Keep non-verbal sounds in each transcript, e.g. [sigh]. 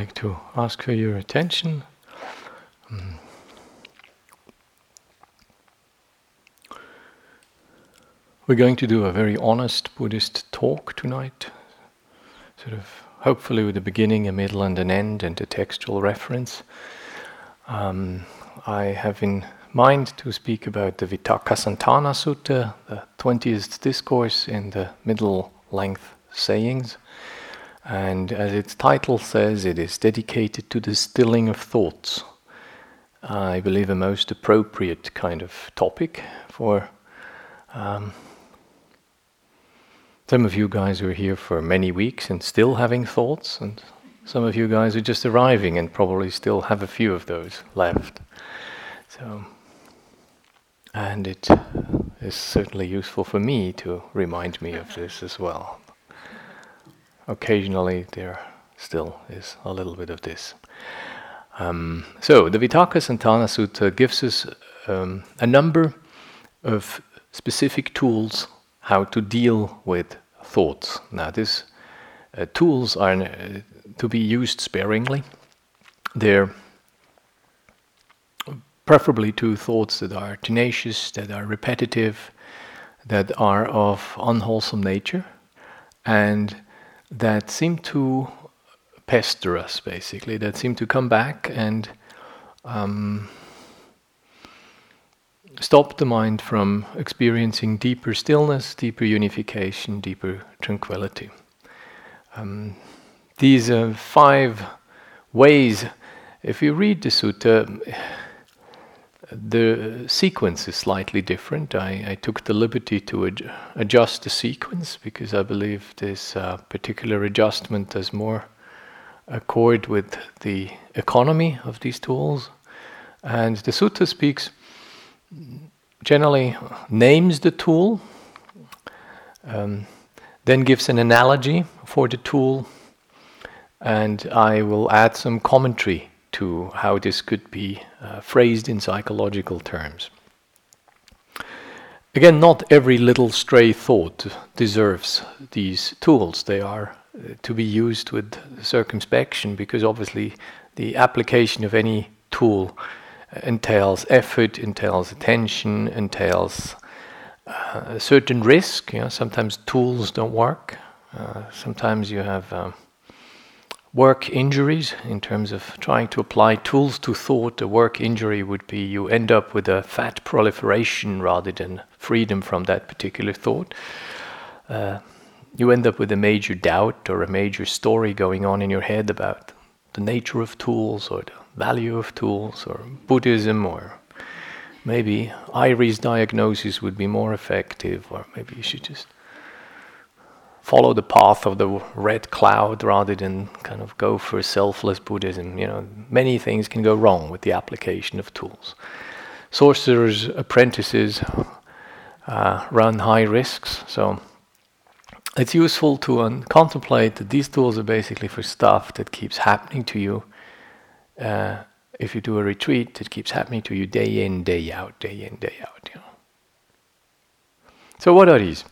like to ask for your attention. Mm. We're going to do a very honest Buddhist talk tonight, sort of hopefully with a beginning, a middle, and an end, and a textual reference. Um, I have in mind to speak about the Vitakkasanthana Sutta, the 20th discourse in the middle length sayings. And as its title says, it is dedicated to the stilling of thoughts. I believe a most appropriate kind of topic for um, some of you guys who are here for many weeks and still having thoughts, and some of you guys are just arriving and probably still have a few of those left. So, and it is certainly useful for me to remind me of this as well occasionally there still is a little bit of this. Um, so the Vitakkasanthana Sutta gives us um, a number of specific tools how to deal with thoughts. Now, these uh, tools are uh, to be used sparingly. They're preferably to thoughts that are tenacious, that are repetitive, that are of unwholesome nature, and that seem to pester us, basically, that seem to come back and um, stop the mind from experiencing deeper stillness, deeper unification, deeper tranquility. Um, these uh, five ways, if you read the sutta, the sequence is slightly different. I, I took the liberty to ad- adjust the sequence because I believe this uh, particular adjustment does more accord with the economy of these tools. And the sutta speaks generally names the tool, um, then gives an analogy for the tool, and I will add some commentary to how this could be uh, phrased in psychological terms. Again, not every little stray thought deserves these tools. They are uh, to be used with circumspection because obviously the application of any tool entails effort, entails attention, entails uh, a certain risk. You know, sometimes tools don't work. Uh, sometimes you have um, work injuries in terms of trying to apply tools to thought. A work injury would be you end up with a fat proliferation rather than freedom from that particular thought. Uh, you end up with a major doubt or a major story going on in your head about the nature of tools or the value of tools or Buddhism or maybe iris diagnosis would be more effective or maybe you should just follow the path of the red cloud rather than kind of go for selfless Buddhism. You know, many things can go wrong with the application of tools. Sorcerers' apprentices uh, run high risks, so it's useful to un- contemplate that these tools are basically for stuff that keeps happening to you. Uh, if you do a retreat, it keeps happening to you day in, day out, day in, day out. You know. So, what are these?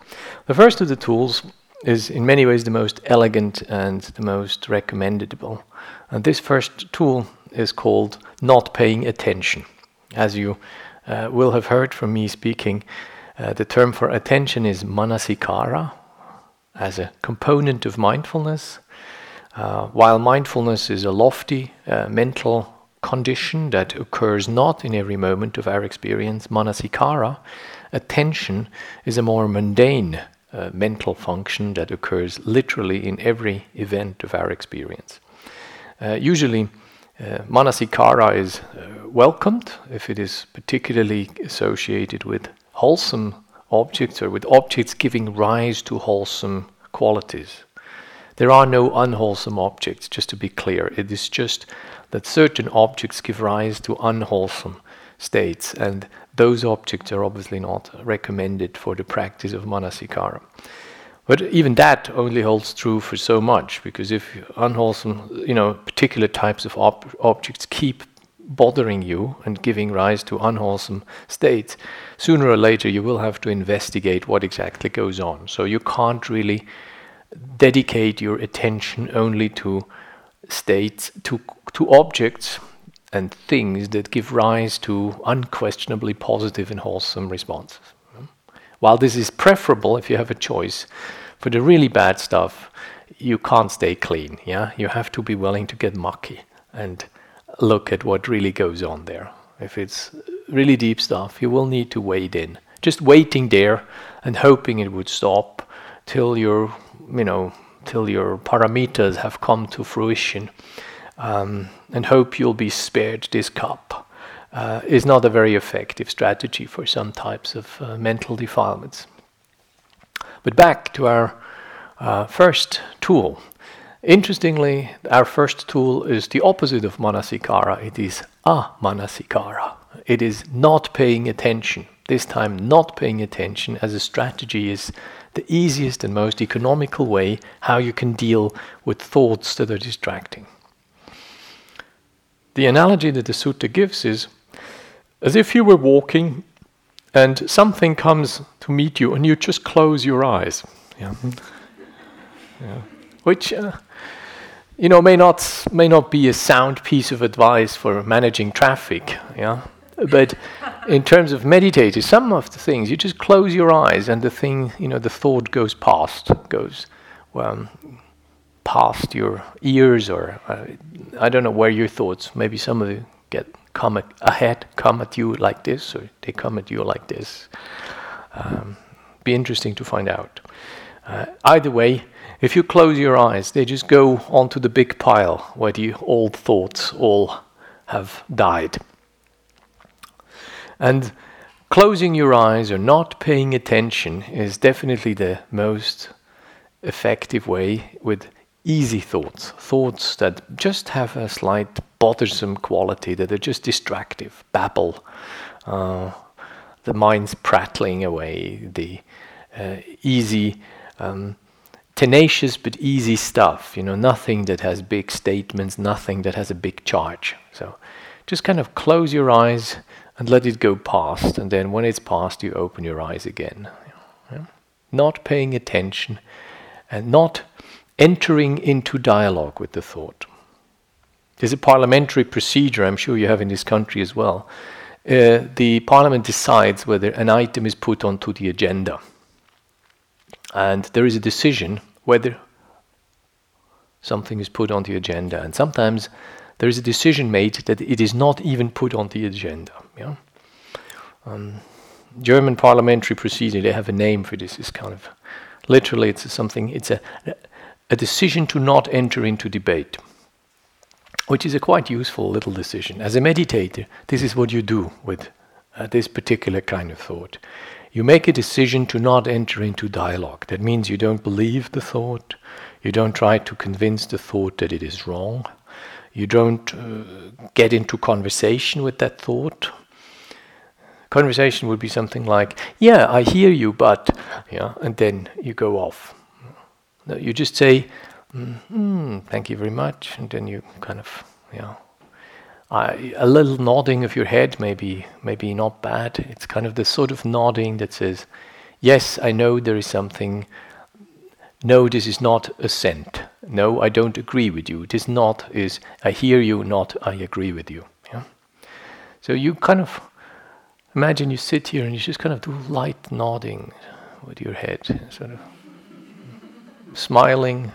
The first of the tools is in many ways the most elegant and the most recommendable. And this first tool is called not paying attention. As you uh, will have heard from me speaking, uh, the term for attention is manasikara as a component of mindfulness. Uh, while mindfulness is a lofty uh, mental condition that occurs not in every moment of our experience, manasikara, attention, is a more mundane mental function that occurs literally in every event of our experience. Uh, usually, uh, manasikara is uh, welcomed if it is particularly associated with wholesome objects or with objects giving rise to wholesome qualities. There are no unwholesome objects, just to be clear. It is just that certain objects give rise to unwholesome states, and those objects are obviously not recommended for the practice of manasikara. But even that only holds true for so much, because if unwholesome, you know, particular types of ob- objects keep bothering you and giving rise to unwholesome states, sooner or later you will have to investigate what exactly goes on. So you can't really dedicate your attention only to states to, to objects and things that give rise to unquestionably positive and wholesome responses. While this is preferable if you have a choice, for the really bad stuff, you can't stay clean. Yeah, you have to be willing to get mucky and look at what really goes on there. If it's really deep stuff, you will need to wade in. Just waiting there and hoping it would stop till your, you know, till your paramitas have come to fruition, um, and hope you'll be spared this cup. Uh, is not a very effective strategy for some types of uh, mental defilements. But back to our uh, first tool. Interestingly, our first tool is the opposite of manasikara. It is a manasikara. It is not paying attention. This time, not paying attention as a strategy is the easiest and most economical way how you can deal with thoughts that are distracting. The analogy that the sutta gives is as if you were walking and something comes to meet you and you just close your eyes. Yeah. yeah. Which, uh, you know, may not, may not be a sound piece of advice for managing traffic. Yeah. But in terms of meditating, some of the things, you just close your eyes and the thing, you know, the thought goes past, goes well, past your ears, or uh, I don't know where your thoughts, maybe some of you get come ahead, come at you like this, or they come at you like this. Um, be interesting to find out. Uh, either way, if you close your eyes, they just go onto the big pile where the old thoughts all have died. And closing your eyes or not paying attention is definitely the most effective way with easy thoughts, thoughts that just have a slight bothersome quality, that are just distractive, babble, uh, the mind's prattling away, the uh, easy, um, tenacious but easy stuff, you know, nothing that has big statements, nothing that has a big charge. So just kind of close your eyes and let it go past, and then when it's past, you open your eyes again. Yeah? Not paying attention and not entering into dialogue with the thought. There's a parliamentary procedure, I'm sure you have in this country as well. Uh, the parliament decides whether an item is put onto the agenda. And there is a decision whether something is put on the agenda. And sometimes there is a decision made that it is not even put on the agenda. Yeah? Um, German parliamentary procedure, they have a name for this. It's kind of literally, it's something, it's a, a decision to not enter into debate, which is a quite useful little decision. As a meditator, this is what you do with uh, this particular kind of thought. You make a decision to not enter into dialogue. That means you don't believe the thought, you don't try to convince the thought that it is wrong, you don't uh, get into conversation with that thought. Conversation would be something like, "Yeah, I hear you, but," yeah, and then you go off no, you just say, mm, "Thank you very much," and then you kind of, you know, I, a little nodding of your head, maybe, maybe not bad. It's kind of the sort of nodding that says, "Yes, I know there is something." No, this is not assent. No, I don't agree with you. This not is I hear you, not I agree with you. Yeah? So you kind of imagine you sit here and you just kind of do light nodding with your head, sort of smiling,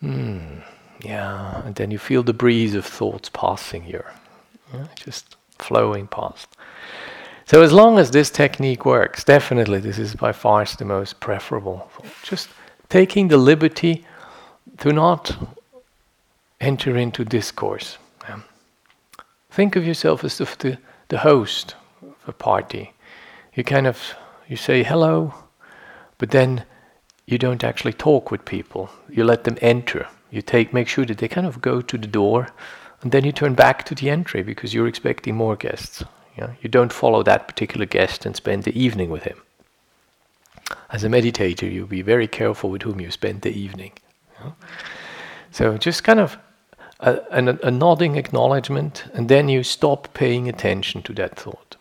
hmm, yeah, and then you feel the breeze of thoughts passing here, yeah, just flowing past. So as long as this technique works, definitely this is by far the most preferable. Just taking the liberty to not enter into discourse. Yeah. Think of yourself as the, the host of a party. You kind of you say hello, but then you don't actually talk with people. You let them enter. You take make sure that they kind of go to the door, and then you turn back to the entry because you're expecting more guests. You, you don't follow that particular guest and spend the evening with him. As a meditator, you'll be very careful with whom you spend the evening. Know? So just kind of a, a, a nodding acknowledgement, and then you stop paying attention to that thought.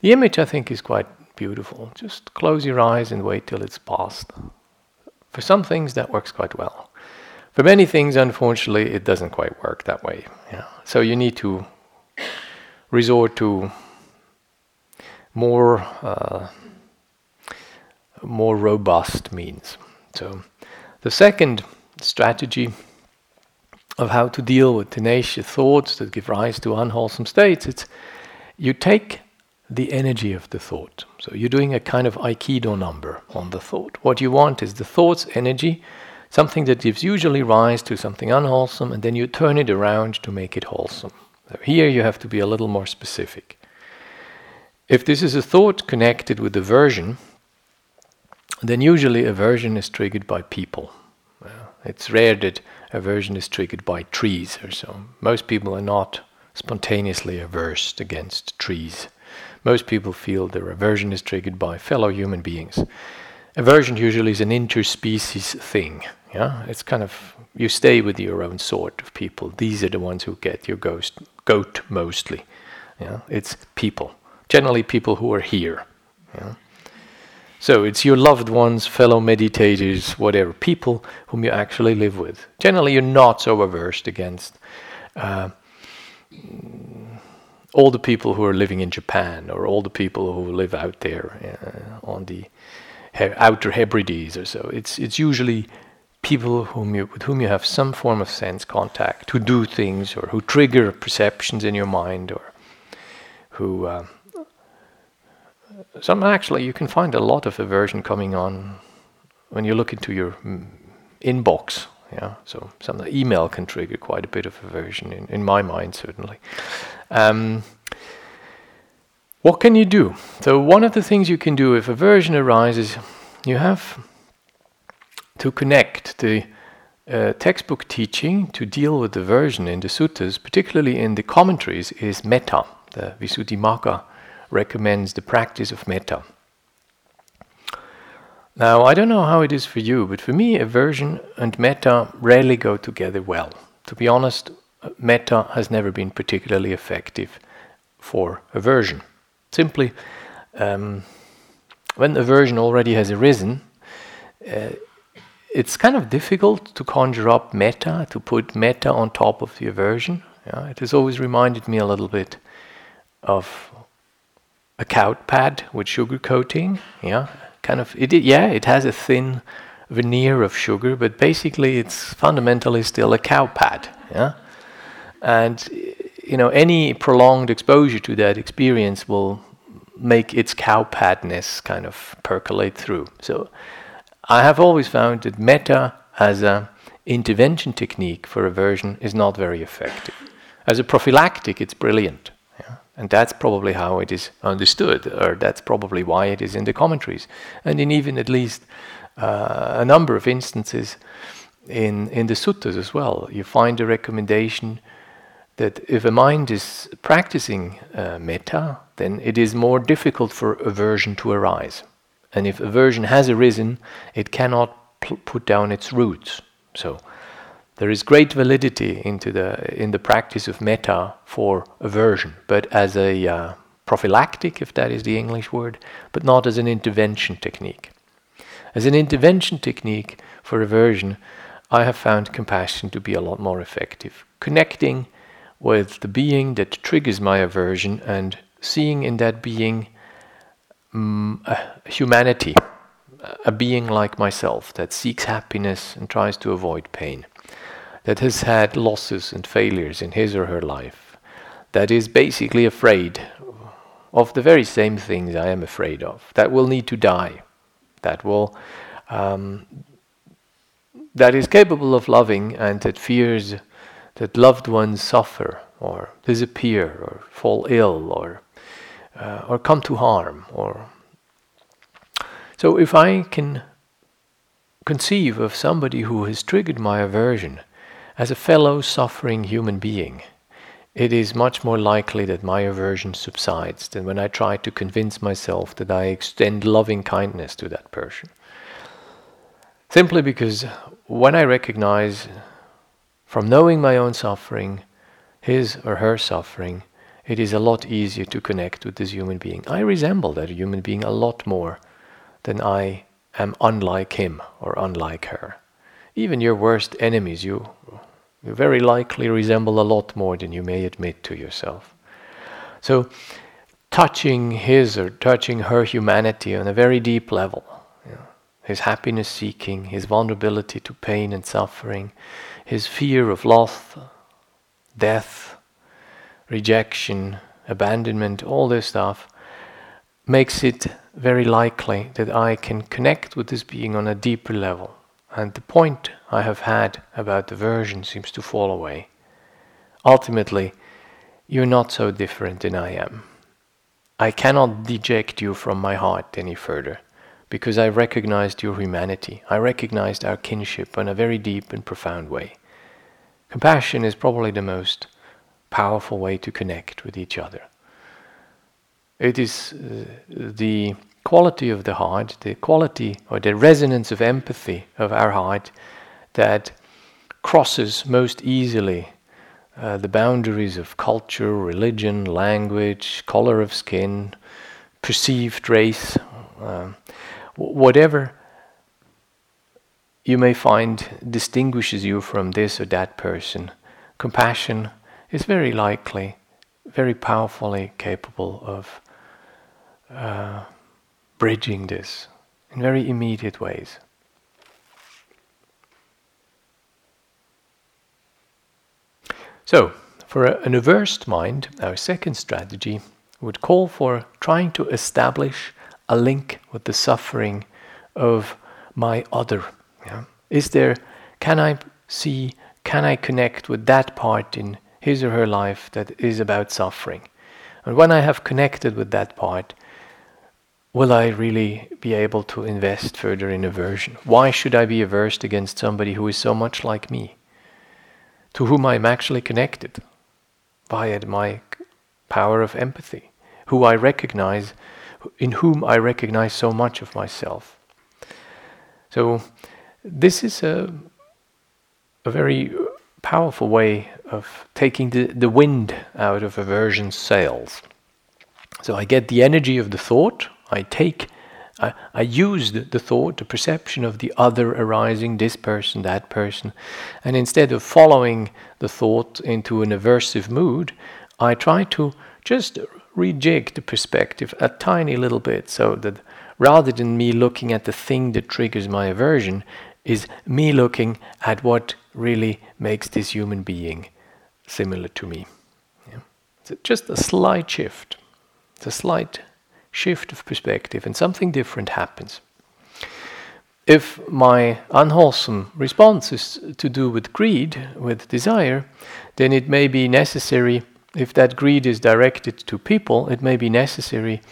The image, I think, is quite beautiful. Just close your eyes and wait till it's past. For some things, that works quite well. For many things, unfortunately, it doesn't quite work that way. Yeah. So you need to resort to more uh, more robust means. So the second strategy of how to deal with tenacious thoughts that give rise to unwholesome states, it's you take the energy of the thought. So you're doing a kind of Aikido number on the thought. What you want is the thought's energy, something that gives usually rise to something unwholesome, and then you turn it around to make it wholesome. So here you have to be a little more specific. If this is a thought connected with aversion, then usually aversion is triggered by people. it's rare that aversion is triggered by trees or so. Most people are not spontaneously averse against trees. Most people feel their aversion is triggered by fellow human beings. Aversion usually is an interspecies thing. Yeah, it's kind of you stay with your own sort of people. These are the ones who get your ghost goat mostly. Yeah, it's people. Generally, people who are here. Yeah. So it's your loved ones, fellow meditators, whatever, people whom you actually live with. Generally, you're not so averse against uh, all the people who are living in Japan or all the people who live out there uh, on the he- outer Hebrides or so. It's it's usually people whom you, with whom you have some form of sense contact, who do things or who trigger perceptions in your mind or who. Uh, some actually you can find a lot of aversion coming on when you look into your mm, inbox. Yeah, so some email can trigger quite a bit of aversion in, in my mind certainly. Um, what can you do? So one of the things you can do if aversion arises, you have to connect the uh, textbook teaching to deal with aversion in the suttas, particularly in the commentaries, is metta. The Visuddhimagga recommends the practice of metta. Now, I don't know how it is for you, but for me, aversion and metta rarely go together well. To be honest, metta has never been particularly effective for aversion. Simply, um, when aversion already has arisen, uh, it's kind of difficult to conjure up metta, to put metta on top of the aversion. Yeah, it has always reminded me a little bit of a cow pad with sugar coating. Yeah, kind of. It, yeah, it has a thin veneer of sugar, but basically it's fundamentally still a cow pad. Yeah, and you know any prolonged exposure to that experience will make its cow padness kind of percolate through. So I have always found that metta as an intervention technique for aversion is not very effective. As a prophylactic, it's brilliant. And that's probably how it is understood, or that's probably why it is in the commentaries. And in even at least uh, a number of instances in, in the suttas as well, you find a recommendation that if a mind is practicing uh, metta, then it is more difficult for aversion to arise. And if aversion has arisen, it cannot pl- put down its roots. So there is great validity into the in the practice of metta for aversion, but as a uh, prophylactic, if that is the English word, but not as an intervention technique. As an intervention technique for aversion, I have found compassion to be a lot more effective. Connecting with the being that triggers my aversion and seeing in that being um, a humanity, a being like myself that seeks happiness and tries to avoid pain, that has had losses and failures in his or her life, that is basically afraid of the very same things I am afraid of, that will need to die, that will. Um, that is capable of loving and that fears that loved ones suffer or disappear or fall ill or uh, or come to harm or so if i can conceive of somebody who has triggered my aversion as a fellow suffering human being it is much more likely that my aversion subsides than when i try to convince myself that i extend loving kindness to that person simply because when i recognize from knowing my own suffering, his or her suffering, it is a lot easier to connect with this human being. I resemble that human being a lot more than I am unlike him or unlike her. even your worst enemies, you, you very likely resemble a lot more than you may admit to yourself. So, touching his or touching her humanity on a very deep level, you know, his happiness seeking, his vulnerability to pain and suffering, his fear of loss, death, rejection, abandonment, all this stuff makes it very likely that I can connect with this being on a deeper level. And the point I have had about aversion seems to fall away. Ultimately, you're not so different than I am. I cannot deject you from my heart any further because I recognized your humanity. I recognized our kinship in a very deep and profound way. Compassion is probably the most powerful way to connect with each other. It is uh, the quality of the heart, the quality or the resonance of empathy of our heart that crosses most easily uh, the boundaries of culture, religion, language, color of skin, perceived race, uh, whatever you may find distinguishes you from this or that person. Compassion is very likely, very powerfully capable of uh, bridging this in very immediate ways. So, for an averse mind, our second strategy would call for trying to establish a link with the suffering of my other. Yeah? Is there, can I see, can I connect with that part in his or her life that is about suffering? And when I have connected with that part, will I really be able to invest further in aversion? Why should I be averse against somebody who is so much like me? to whom I am actually connected via my power of empathy, who I recognize, in whom I recognize so much of myself. So, this is a, a very powerful way of taking the, the wind out of aversion's sails. So, I get the energy of the thought, I take I, I used the thought, the perception of the other arising, this person, that person, and instead of following the thought into an aversive mood, I try to just rejig the perspective a tiny little bit so that rather than me looking at the thing that triggers my aversion, is me looking at what really makes this human being similar to me. Yeah? So just a slight shift. It's a slight shift of perspective and something different happens. If my unwholesome response is to do with greed, with desire, then it may be necessary, if that greed is directed to people, it may be necessary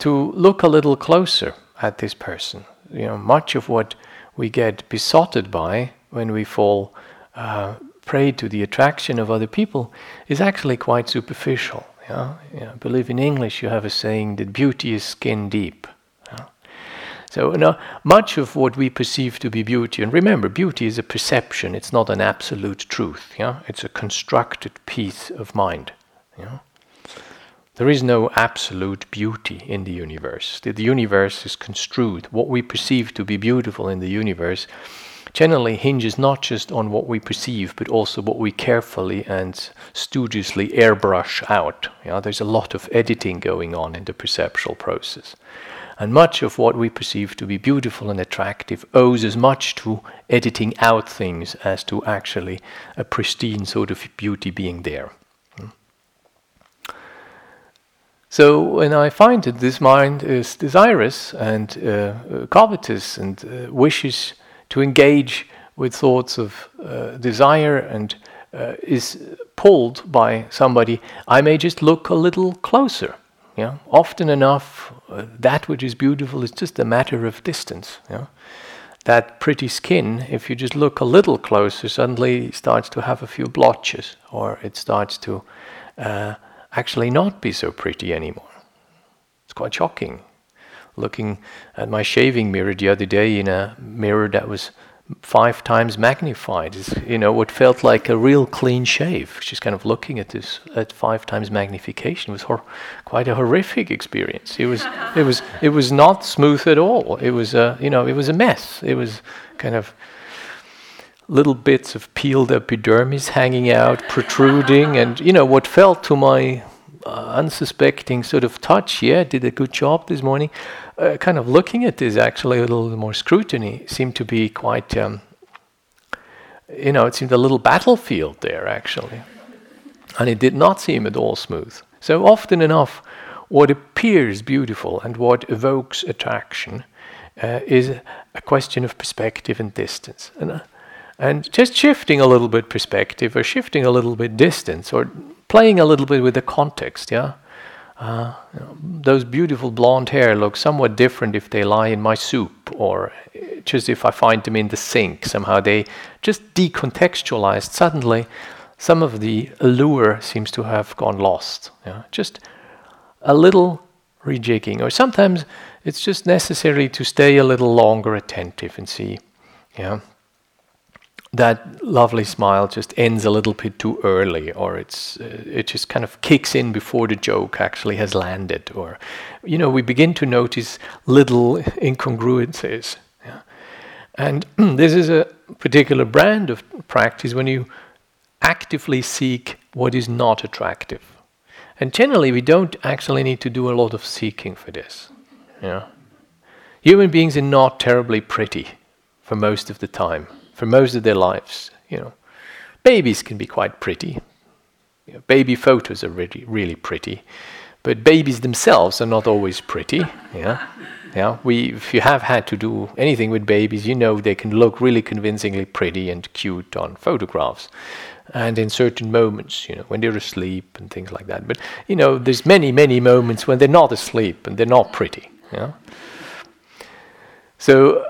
to look a little closer at this person. You know, much of what we get besotted by when we fall uh, prey to the attraction of other people is actually quite superficial. Yeah? Yeah. I believe in English you have a saying that beauty is skin deep. Yeah? So know, much of what we perceive to be beauty, and remember, beauty is a perception, it's not an absolute truth. Yeah? It's a constructed piece of mind. Yeah? There is no absolute beauty in the universe. The universe is construed. What we perceive to be beautiful in the universe generally hinges not just on what we perceive, but also what we carefully and studiously airbrush out. Yeah, there's a lot of editing going on in the perceptual process. And much of what we perceive to be beautiful and attractive owes as much to editing out things as to actually a pristine sort of beauty being there. So when I find that this mind is desirous and uh, covetous and uh, wishes to engage with thoughts of uh, desire and uh, is pulled by somebody, I may just look a little closer. Yeah, often enough, uh, that which is beautiful is just a matter of distance. Yeah, that pretty skin, if you just look a little closer, suddenly starts to have a few blotches, or it starts to uh, actually not be so pretty anymore. It's quite shocking looking at my shaving mirror the other day in a mirror that was five times magnified. It's, you know, what felt like a real clean shave. Just kind of looking at this at five times magnification It was hor- quite a horrific experience. It was, it was, it was not smooth at all. It was, a, you know, it was a mess. It was kind of. little bits of peeled epidermis hanging out, [laughs] protruding, and you know what felt to my uh, unsuspecting sort of touch. Yeah, did a good job this morning. Uh, kind of looking at this, actually, a little more scrutiny seemed to be quite. Um, you know, it seemed a little battlefield there actually, and it did not seem at all smooth. So often enough, what appears beautiful and what evokes attraction uh, is a question of perspective and distance. And, uh, and just shifting a little bit perspective or shifting a little bit distance or playing a little bit with the context, yeah? Uh, those beautiful blonde hair look somewhat different if they lie in my soup or just if I find them in the sink. Somehow they just decontextualized. Suddenly, some of the allure seems to have gone lost. Yeah? Just a little rejigging, or sometimes it's just necessary to stay a little longer attentive and see. Yeah, that lovely smile just ends a little bit too early or it's uh, it just kind of kicks in before the joke actually has landed or you know we begin to notice little incongruences yeah. and [clears throat] this is a particular brand of practice when you actively seek what is not attractive. And generally we don't actually need to do a lot of seeking for this yeah. Human beings are not terribly pretty for most of the time for most of their lives. You know, babies can be quite pretty. You know, baby photos are really really pretty, but babies themselves are not always pretty. Yeah, yeah. We if you have had to do anything with babies, you know they can look really convincingly pretty and cute on photographs. And in certain moments, you know, when they're asleep and things like that. But you know, there's many, many moments when they're not asleep and they're not pretty. Yeah. So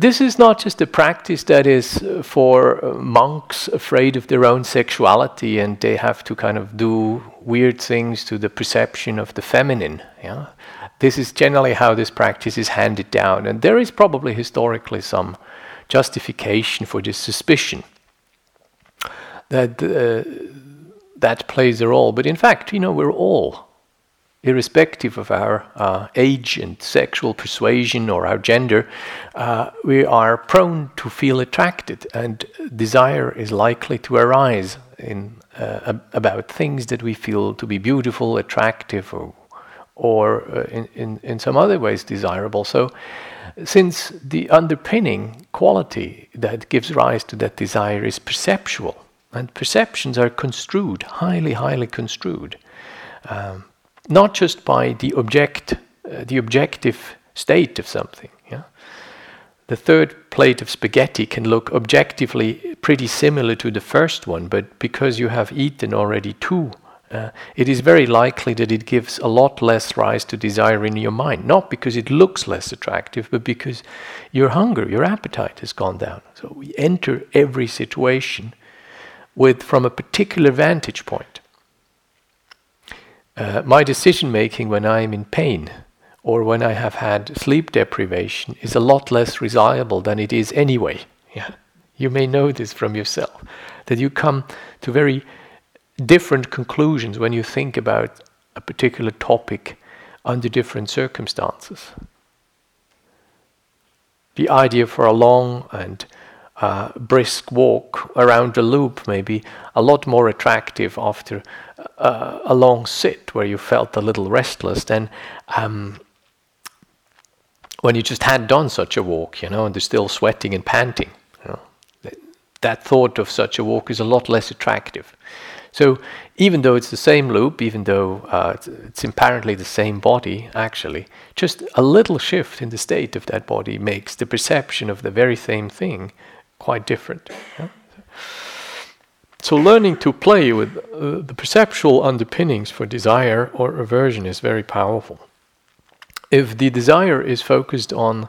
this is not just a practice that is uh, for uh, monks afraid of their own sexuality and they have to kind of do weird things to the perception of the feminine. Yeah? This is generally how this practice is handed down, and there is probably historically some justification for this suspicion that uh, that plays a role. But in fact, you know, we're all irrespective of our uh, age and sexual persuasion or our gender, uh, we are prone to feel attracted, and desire is likely to arise in uh, about things that we feel to be beautiful, attractive, or or uh, in, in, in some other ways desirable. So, since the underpinning quality that gives rise to that desire is perceptual, and perceptions are construed, highly, highly construed. Um, not just by the object, uh, the objective state of something. Yeah? The third plate of spaghetti can look objectively pretty similar to the first one, but because you have eaten already two, uh, it is very likely that it gives a lot less rise to desire in your mind. Not because it looks less attractive, but because your hunger, your appetite has gone down. So we enter every situation with from a particular vantage point uh, my decision making when I am in pain or when I have had sleep deprivation is a lot less reliable than it is anyway. Yeah. You may know this from yourself, that you come to very different conclusions when you think about a particular topic under different circumstances. The idea for a long and uh, brisk walk around the loop may be a lot more attractive after uh, a long sit where you felt a little restless than um, when you just had done such a walk, you know, and they're still sweating and panting. You know, that, that thought of such a walk is a lot less attractive. So even though it's the same loop, even though uh, it's, it's, apparently the same body, actually, just a little shift in the state of that body makes the perception of the very same thing quite different. So, learning to play with uh, the perceptual underpinnings for desire or aversion is very powerful. If the desire is focused on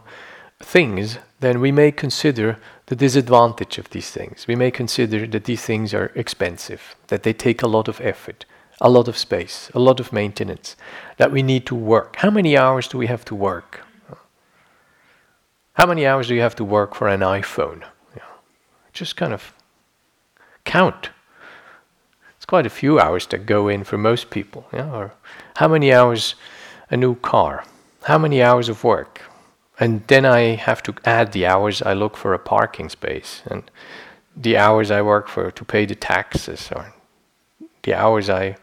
things, then we may consider the disadvantage of these things. We may consider that these things are expensive, that they take a lot of effort, a lot of space, a lot of maintenance, that we need to work. How many hours do we have to work? How many hours do you have to work for an iPhone? Just kind of count. It's quite a few hours that go in for most people. Yeah? Or how many hours a new car? How many hours of work? And then I have to add the hours I look for a parking space and the hours I work for to pay the taxes or the hours I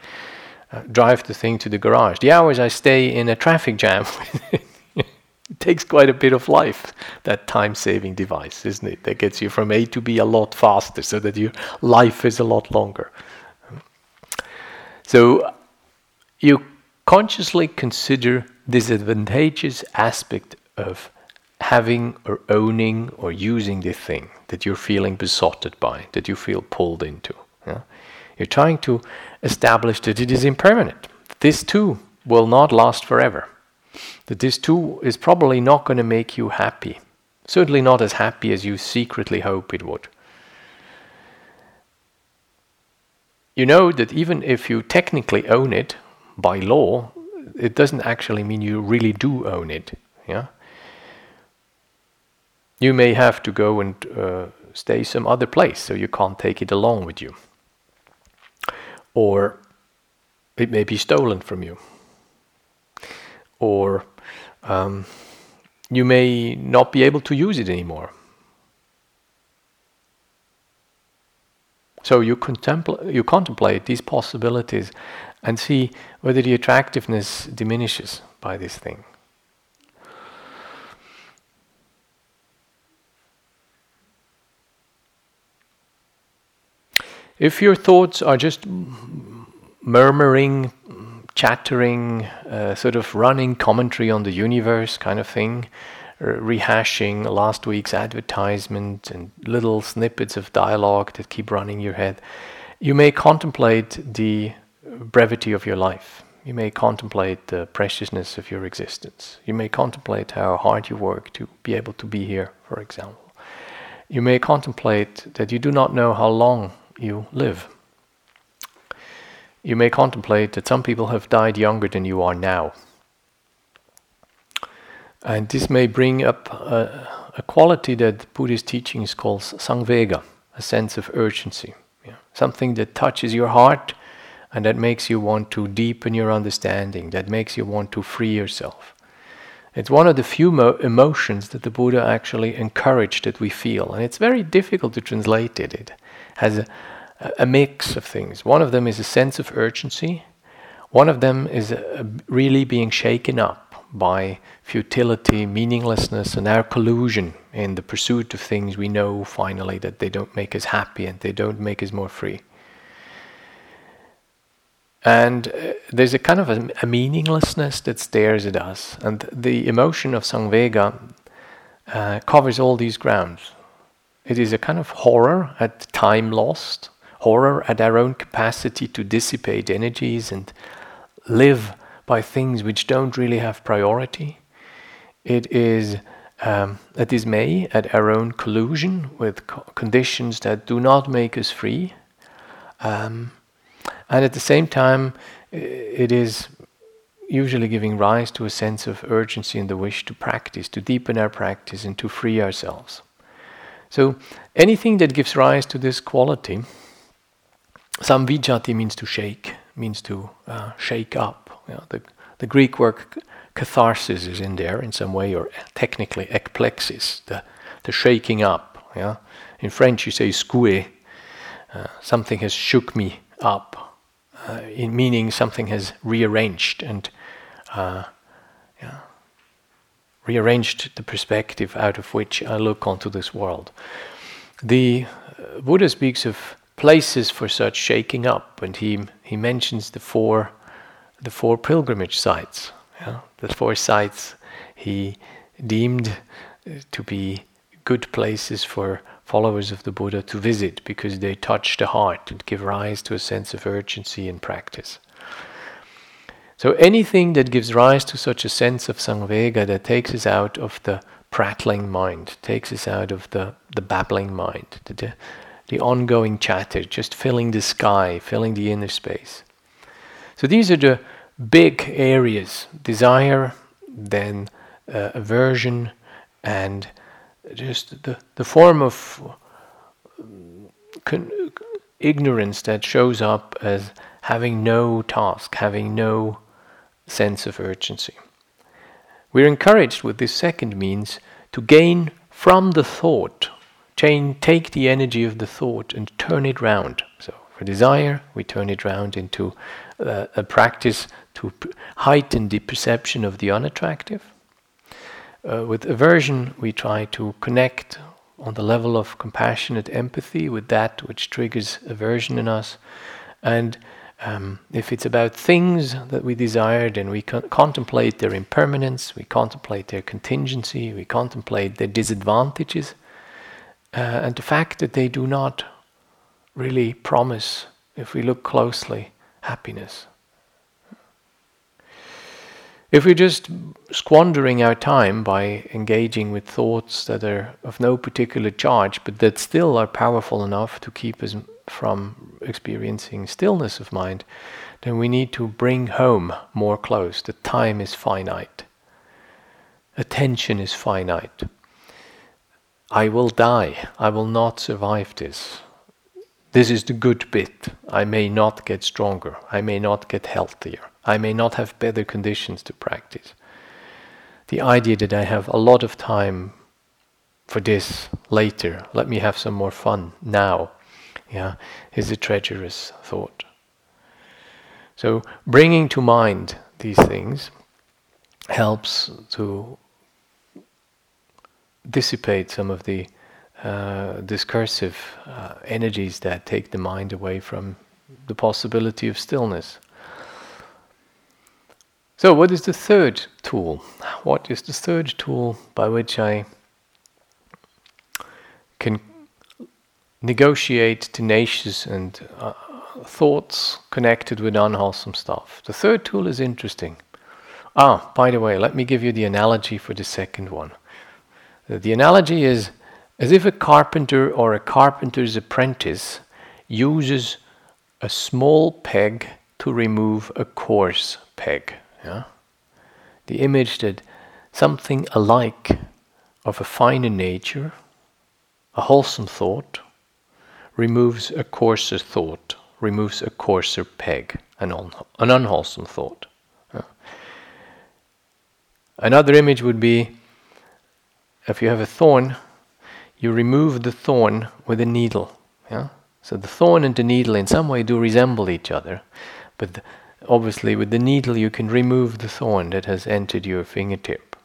uh, drive the thing to the garage, the hours I stay in a traffic jam. [laughs] it takes quite a bit of life, that time saving device, isn't it? That gets you from A to B a lot faster so that your life is a lot longer. So you consciously consider this advantageous aspect of having or owning or using the thing that you're feeling besotted by, that you feel pulled into. Yeah? You're trying to establish that it is impermanent. This too will not last forever. That this too is probably not going to make you happy. Certainly not as happy as you secretly hope it would. You know that even if you technically own it by law, it doesn't actually mean you really do own it. Yeah. You may have to go and uh, stay some other place, so you can't take it along with you or it may be stolen from you, or um, you may not be able to use it anymore. So you, you contemplate these possibilities and see whether the attractiveness diminishes by this thing. If your thoughts are just murmuring, chattering, uh, sort of running commentary on the universe kind of thing, rehashing last week's advertisement and little snippets of dialogue that keep running your head, you may contemplate the brevity of your life. You may contemplate the preciousness of your existence. You may contemplate how hard you work to be able to be here, for example. You may contemplate that you do not know how long you live. You may contemplate that some people have died younger than you are now. And this may bring up a, a quality that Buddhist teachings calls samvega, a sense of urgency. Yeah. Something that touches your heart and that makes you want to deepen your understanding, that makes you want to free yourself. It's one of the few mo- emotions that the Buddha actually encouraged that we feel, and it's very difficult to translate it. It has a, a mix of things. One of them is a sense of urgency. One of them is a, really being shaken up by futility, meaninglessness, and our collusion in the pursuit of things we know finally that they don't make us happy and they don't make us more free. And uh, there's a kind of a, a, meaninglessness that stares at us. And the emotion of Samvega uh, covers all these grounds. It is a kind of horror at time lost, horror at our own capacity to dissipate energies and live by things which don't really have priority. It is um, a dismay at our own collusion with co- conditions that do not make us free. Um, and at the same time, it is usually giving rise to a sense of urgency and the wish to practice, to deepen our practice, and to free ourselves. So, anything that gives rise to this quality Samvijati means to shake, means to uh, shake up. You know, the, the Greek word catharsis is in there in some way, or technically ekplexis, the, the shaking up. Yeah? In French, you say secouer, uh, something has shook me up, uh, in meaning something has rearranged and uh, yeah, rearranged the perspective out of which I look onto this world. The uh, Buddha speaks of places for such shaking up, and he he mentions the four the four pilgrimage sites, yeah? the four sites he deemed uh, to be good places for followers of the Buddha to visit because they touch the heart and give rise to a sense of urgency in practice. So anything that gives rise to such a sense of samvega that takes us out of the prattling mind, takes us out of the, the babbling mind, the, the ongoing chatter, just filling the sky, filling the inner space. So these are the big areas desire, then uh, aversion, and just the, the form of con- ignorance that shows up as having no task, having no sense of urgency. we're encouraged with this second means to gain from the thought, take the energy of the thought and turn it round. So for desire, we turn it round into uh, a practice to heighten the perception of the unattractive. Uh, with aversion, we try to connect on the level of compassionate empathy with that which triggers aversion in us. And um, if it's about things that we desire, then we con- contemplate their impermanence, we contemplate their contingency, we contemplate their disadvantages, uh, and the fact that they do not really promise, if we look closely, happiness. If we're just squandering our time by engaging with thoughts that are of no particular charge, but that still are powerful enough to keep us from experiencing stillness of mind, then we need to bring home more close that time is finite. Attention is finite. I will die. I will not survive this. This is the good bit. I may not get stronger. I may not get healthier. I may not have better conditions to practice. The idea that I have a lot of time for this later, let me have some more fun now, yeah, is a treacherous thought. So bringing to mind these things helps to dissipate some of the uh, discursive uh, energies that take the mind away from the possibility of stillness. So, what is the third tool? What is the third tool by which I can negotiate tenacious and uh, thoughts connected with unwholesome stuff? The third tool is interesting. Ah, by the way, let me give you the analogy for the second one. The analogy is as if a carpenter or a carpenter's apprentice uses a small peg to remove a coarse peg. Yeah? The image that something alike of a finer nature, a wholesome thought, removes a coarser thought, removes a coarser peg, an, un- an unwholesome thought. Yeah? Another image would be if you have a thorn, you remove the thorn with a needle. Yeah? So the thorn and the needle in some way do resemble each other, but obviously with the needle you can remove the thorn that has entered your fingertip.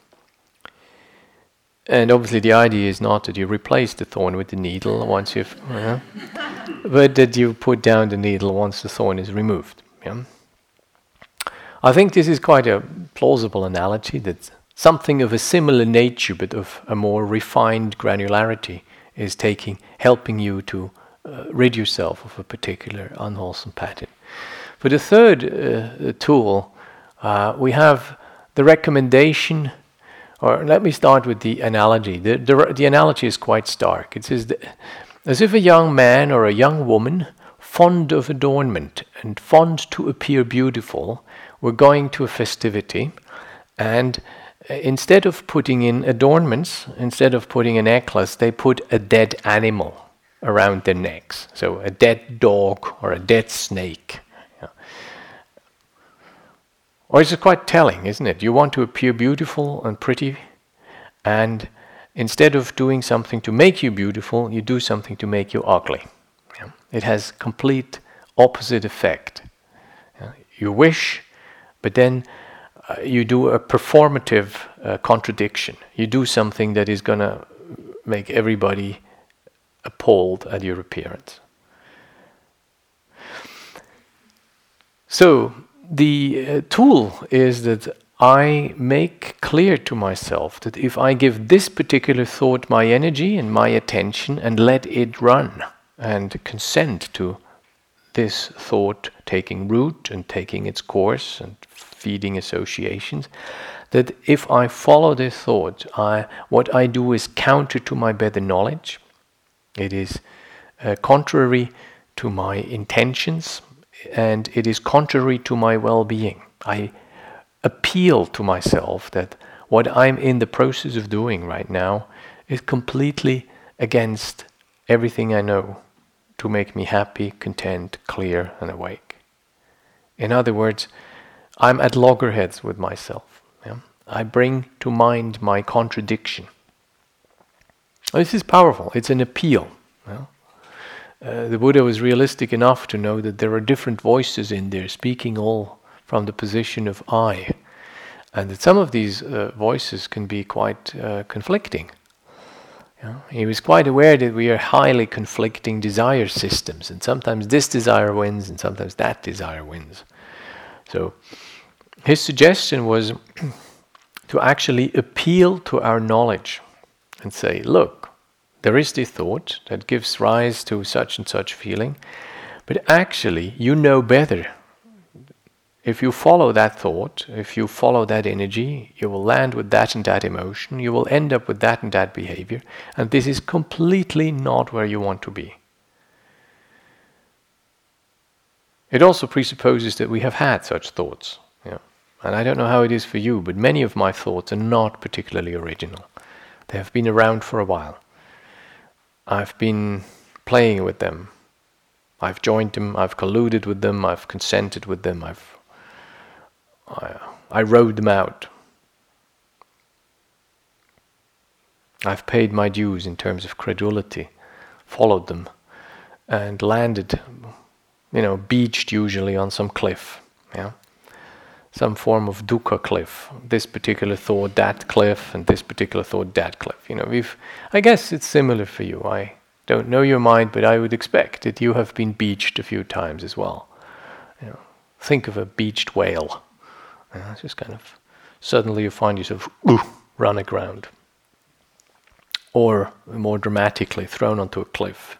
And obviously the idea is not that you replace the thorn with the needle once you've, uh, but that you put down the needle once the thorn is removed. Yeah? I think this is quite a plausible analogy that something of a similar nature but of a more refined granularity is taking, helping you to uh, rid yourself of a particular unwholesome pattern. For the third uh, tool, uh, we have the recommendation, or let me start with the analogy. The, the, the analogy is quite stark. It says, as if a young man or a young woman, fond of adornment and fond to appear beautiful, were going to a festivity, and instead of putting in adornments, instead of putting a necklace, they put a dead animal around their necks. So a dead dog or a dead snake or it's quite telling, isn't it? You want to appear beautiful and pretty, and instead of doing something to make you beautiful, you do something to make you ugly. Yeah? It has complete opposite effect. Yeah? You wish, but then you do a performative uh, contradiction. You do something that is going to make everybody appalled at your appearance. So, the uh, tool is that I make clear to myself that if I give this particular thought my energy and my attention and let it run and consent to this thought taking root and taking its course and feeding associations, that if I follow this thought, I, what I do is counter to my better knowledge. It is uh, contrary to my intentions, and it is contrary to my well being. I appeal to myself that what I'm in the process of doing right now is completely against everything I know to make me happy, content, clear, and awake. In other words, I'm at loggerheads with myself. Yeah? I bring to mind my contradiction. This is powerful. It's an appeal. Uh, the Buddha was realistic enough to know that there are different voices in there speaking all from the position of I. And that some of these uh, voices can be quite uh, conflicting. he was quite aware that we are highly conflicting desire systems, and sometimes this desire wins, and sometimes that desire wins. So, his suggestion was [clears throat] to actually appeal to our knowledge and say, look, there is this thought that gives rise to such and such feeling, but actually you know better. If you follow that thought, if you follow that energy, you will land with that and that emotion, you will end up with that and that behavior, and this is completely not where you want to be. It also presupposes that we have had such thoughts. Yeah. And I don't know how it is for you, but many of my thoughts are not particularly original. They have been around for a while. I've been playing with them. I've joined them, I've colluded with them, I've consented with them, I've I, I rode them out. I've paid my dues in terms of credulity, followed them, and landed, you know, beached usually on some cliff, yeah, some form of dukkha cliff. This particular thought, that cliff, and this particular thought, that cliff. You know, we've. I guess it's similar for you. I don't know your mind, but I would expect that you have been beached a few times as well. You know, think of a beached whale. It's just kind of suddenly you find yourself ooh, run aground. Or more dramatically, thrown onto a cliff.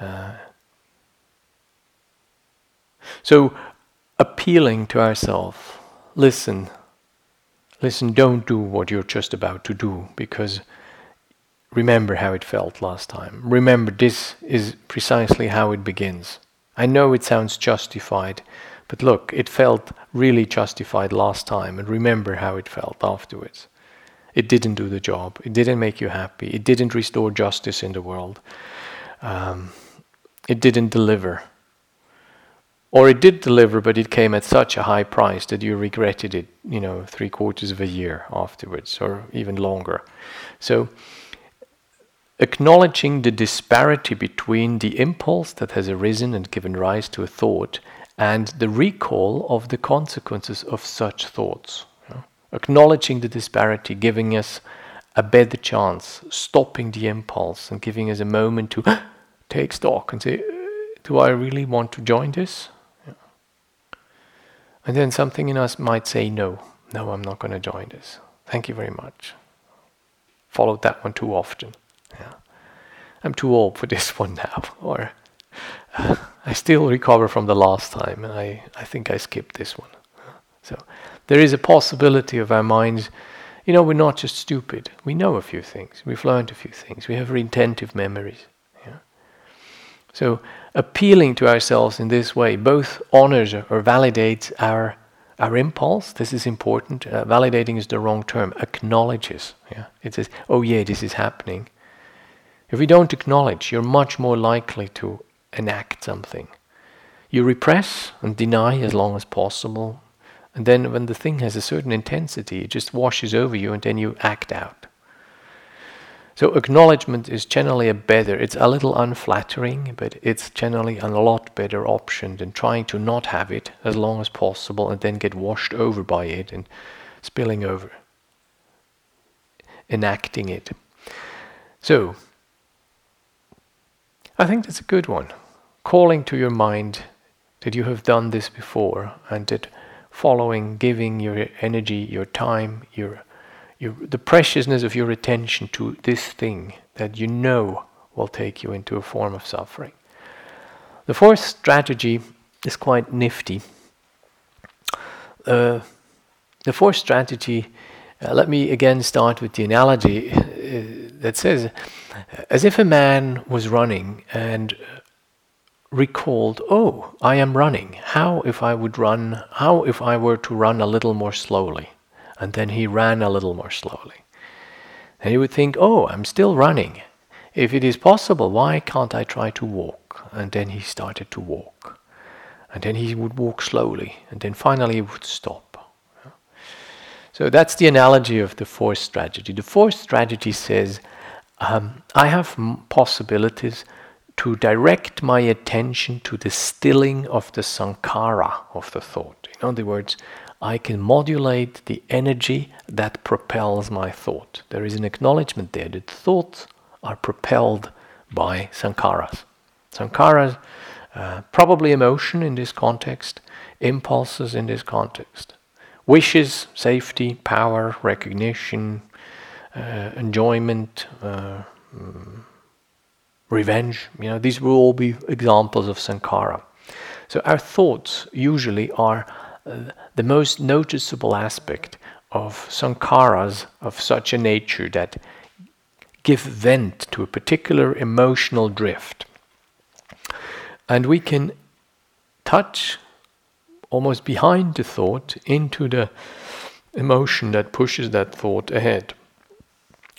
Uh, so, appealing to ourselves, listen, listen, don't do what you're just about to do because remember how it felt last time. Remember, this is precisely how it begins. I know it sounds justified, but look, it felt really justified last time, and remember how it felt afterwards. It didn't do the job. It didn't make you happy. It didn't restore justice in the world. Um, it didn't deliver. Or it did deliver, but it came at such a high price that you regretted it, you know, three quarters of a year afterwards, or even longer. So, acknowledging the disparity between the impulse that has arisen and given rise to a thought and the recall of the consequences of such thoughts. You know? Acknowledging the disparity, giving us a better chance, stopping the impulse and giving us a moment to [gasps] take stock and say, Do I really want to join this? And then something in us might say, No, no, I'm not going to join this. Thank you very much. Followed that one too often. Yeah. I'm too old for [laughs] this one now. Or uh, I still recover from the last time, and I, I think I skipped this one. So there is a possibility of our minds. You know, we're not just stupid. We know a few things. We've learned a few things. We have retentive memories. Yeah? So appealing to ourselves in this way both honors or validates our our impulse. This is important. Uh, validating is the wrong term. Acknowledges. Yeah? It says, "Oh yeah, this is happening." If we don't acknowledge, you're much more likely to enact something. You repress and deny as long as possible, and then when the thing has a certain intensity, it just washes over you and then you act out. So acknowledgement is generally a better, it's a little unflattering, but it's generally a lot better option than trying to not have it as long as possible and then get washed over by it and spilling over, enacting it. So, I think that's a good one. Calling to your mind that you have done this before and that following, giving your energy, your time, your, your, the preciousness of your attention to this thing that you know will take you into a form of suffering. The fourth strategy is quite nifty. Uh, the fourth strategy, uh, let me again start with the analogy uh, that says, as if a man was running and recalled, oh, I am running. How if I would run, how if I were to run a little more slowly? And then he ran a little more slowly. And he would think, oh, I'm still running. If it is possible, why can't I try to walk? And then he started to walk. And then he would walk slowly. And then finally he would stop. So that's the analogy of the fourth strategy. The fourth strategy says, um, I have possibilities to direct my attention to the stilling of the sankhara of the thought. In other words, I can modulate the energy that propels my thought. There is an acknowledgement there that thoughts are propelled by sankharas. Sankharas, uh, probably emotion in this context, impulses in this context, wishes, safety, power, recognition, uh, enjoyment, uh, mm, revenge. You know, these will all be examples of sankhara. So our thoughts usually are the most noticeable aspect of sankharas of such a nature that give vent to a particular emotional drift. And we can touch almost behind the thought into the emotion that pushes that thought ahead.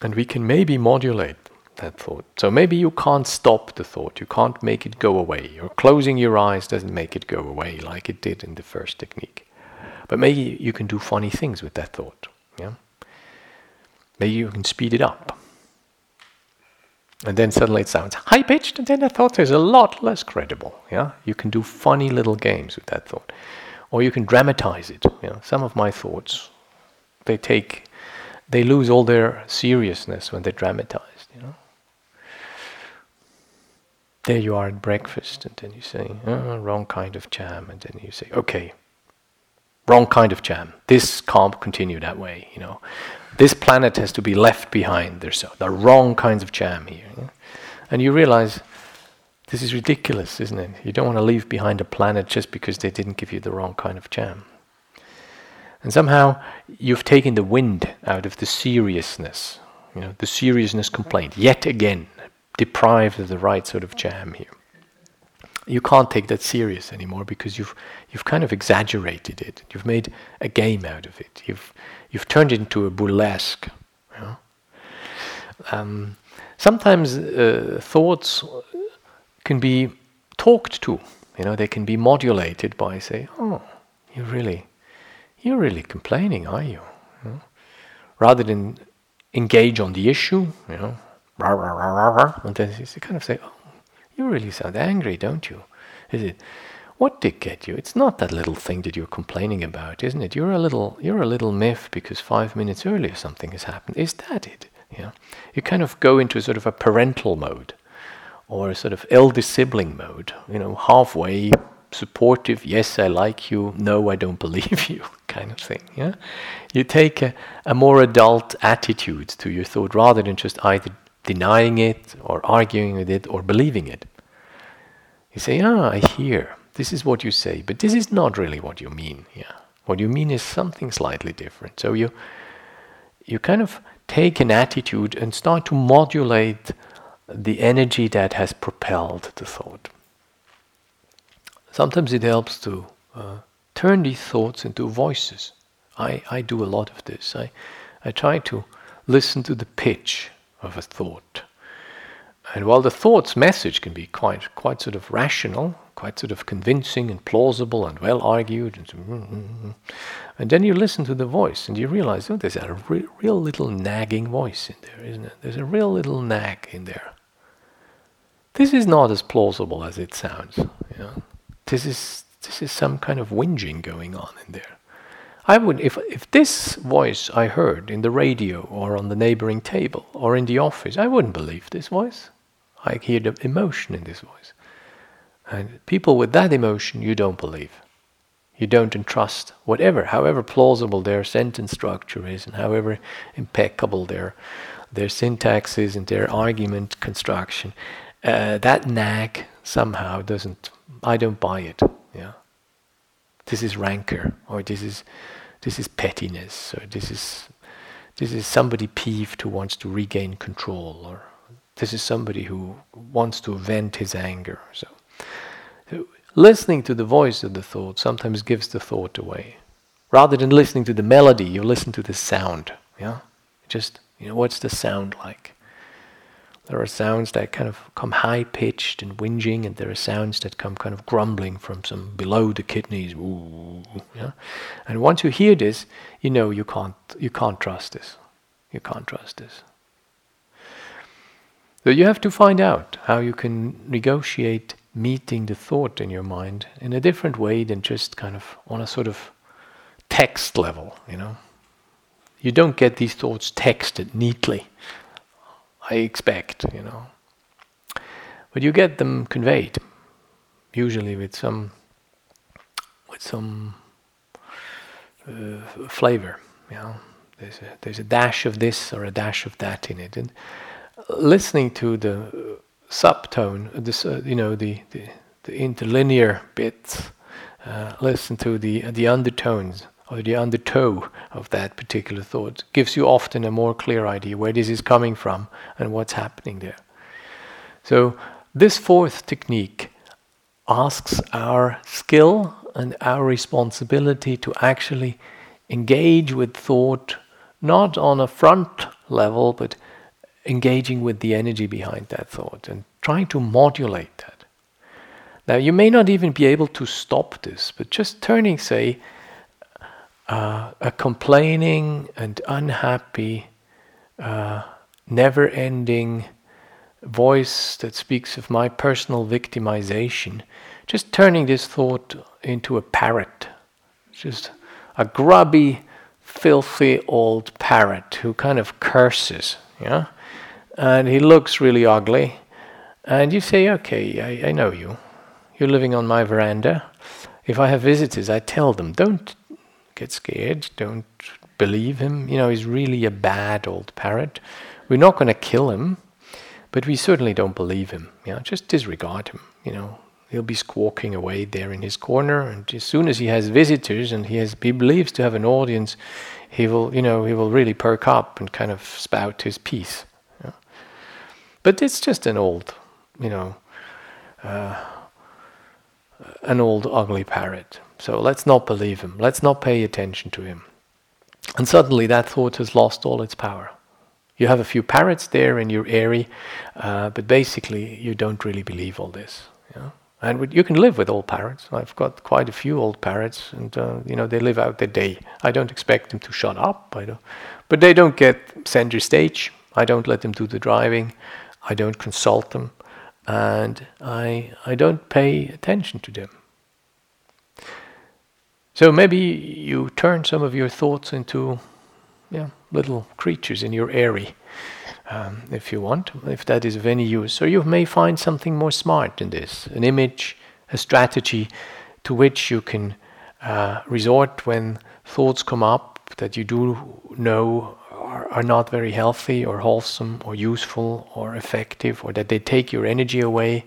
And we can maybe modulate that thought. So maybe you can't stop the thought, you can't make it go away, or closing your eyes doesn't make it go away like it did in the first technique. But maybe you can do funny things with that thought. Yeah? Maybe you can speed it up. And then suddenly it sounds high pitched, and then the thought is a lot less credible. Yeah? You can do funny little games with that thought. Or you can dramatize it. You know? Some of my thoughts, they take they lose all their seriousness when they're dramatized, you know. There you are at breakfast, and then you say, oh, wrong kind of jam, and then you say, okay, wrong kind of jam. This can't continue that way, you know. This planet has to be left behind. There's so the wrong kinds of jam here. And you realize this is ridiculous, isn't it? You don't want to leave behind a planet just because they didn't give you the wrong kind of jam. And somehow you've taken the wind out of the seriousness, you know, the seriousness complaint, yet again, deprived of the right sort of jam here. You can't take that serious anymore because you've you've kind of exaggerated it. You've made a game out of it. You've you've turned it into a burlesque. You know? um, sometimes uh, thoughts can be talked to. You know, they can be modulated by say, "Oh, you really you're really complaining, are you? you know? Rather than engage on the issue, you know, and then you kind of say, oh, you really sound angry, don't you? Is it? What did get you? It's not that little thing that you're complaining about, isn't it? You're a little, you're a little miff because five minutes earlier something has happened. Is that it? Know, you kind of go into sort of a parental mode, or a sort of elder sibling mode. You know, halfway supportive, yes, I like you, no, I don't [laughs] believe you, kind of thing. Yeah, you take a, a more adult attitude to your thought rather than just either denying it or arguing with it or believing it. You say, ah, I hear. This is what you say, but this is not really what you mean. Yeah, what you mean is something slightly different. So you you kind of take an attitude and start to modulate the energy that has propelled the thought. Sometimes it helps to uh, turn these thoughts into voices. I, I do a lot of this. I, I try to listen to the pitch of a thought. And while the thought's message can be quite, quite sort of rational, quite sort of convincing and plausible and well argued, and, mm-hmm, and then you listen to the voice and you realize, oh, there's a re- real little nagging voice in there, isn't it? There's a real little nag in there. This is not as plausible as it sounds. You know? this is this is some kind of whinging going on in there. I would if if this voice I heard in the radio or on the neighboring table or in the office, I wouldn't believe this voice. I hear the emotion in this voice. And people with that emotion you don't believe. You don't entrust whatever, however plausible their sentence structure is and however impeccable their their syntax is and their argument construction. Uh, that nag somehow doesn't I don't buy it. Yeah. This is rancor, or this is this is pettiness, or this is this is somebody peeved who wants to regain control, or this is somebody who wants to vent his anger. So, so listening to the voice of the thought sometimes gives the thought away. Rather than listening to the melody, you listen to the sound. Yeah, just you know what's the sound like. There are sounds that kind of come high pitched and whinging, and there are sounds that come kind of grumbling from some below the kidneys. Ooh, yeah? And once you hear this, you know you can't you can't trust this. You can't trust this. So you have to find out how you can negotiate meeting the thought in your mind in a different way than just kind of on a sort of text level, you know. You don't get these thoughts texted neatly. I expect, you know. But you get them conveyed, usually with some with some uh, flavor. You know, there's a, there's a dash of this or a dash of that in it, and listening to the subtone, this uh, you know the, the, the interlinear bits, uh, listen to the the undertones or the undertow of that particular thought gives you often a more clear idea where this is coming from and what's happening there. So, this fourth technique asks our skill and our responsibility to actually engage with thought not on a front level, but engaging with the energy behind that thought and trying to modulate that. Now, you may not even be able to stop this, but just turning, say, uh, a complaining and unhappy, uh, never ending voice that speaks of my personal victimization, just turning this thought into a parrot, just a grubby, filthy old parrot who kind of curses, yeah? And he looks really ugly. And you say, okay, I, I know you. You're living on my veranda. If I have visitors, I tell them, don't get scared. Don't believe him. You know, he's really a bad old parrot. We're not going to kill him, but we certainly don't believe him. You know, just disregard him. You know, he'll be squawking away there in his corner, and as soon as he has visitors and he has he believes to have an audience, he will, you know, he will really perk up and kind of spout his piece. You know. But it's just an old, you know, uh, an old ugly parrot. So let's not believe him. Let's not pay attention to him. And suddenly that thought has lost all its power. You have a few parrots there in your area, uh, but basically you don't really believe all this. And you can live with old parrots. I've got quite a few old parrots, and uh, you know they live out their day. I don't expect them to shut up. But they don't get center stage. I don't let them do the driving. I don't consult them, and I I don't pay attention to them. So maybe you turn some of your thoughts into yeah, little creatures in your airy, um, if you want, if that is of any use. Or you may find something more smart in this an image, a strategy to which you can uh, resort when thoughts come up that you do know are, are not very healthy or wholesome or useful or effective, or that they take your energy away,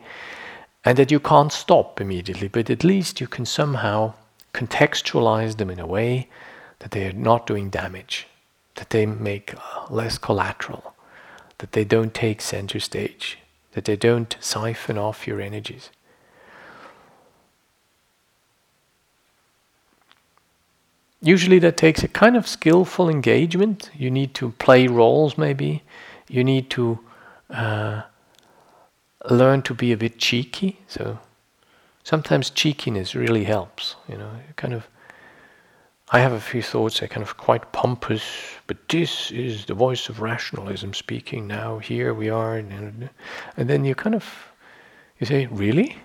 and that you can't stop immediately, but at least you can somehow contextualize them in a way that they are not doing damage, that they make less collateral, that they don't take center stage, that they don't siphon off your energies. Usually, that takes a kind of skillful engagement. You need to play roles, maybe. You need to uh, learn to be a bit cheeky. So, sometimes cheekiness really helps. You know, kind of. I have a few thoughts that are kind of quite pompous, but this is the voice of rationalism speaking now. Here we are, and, and then you kind of you say, really?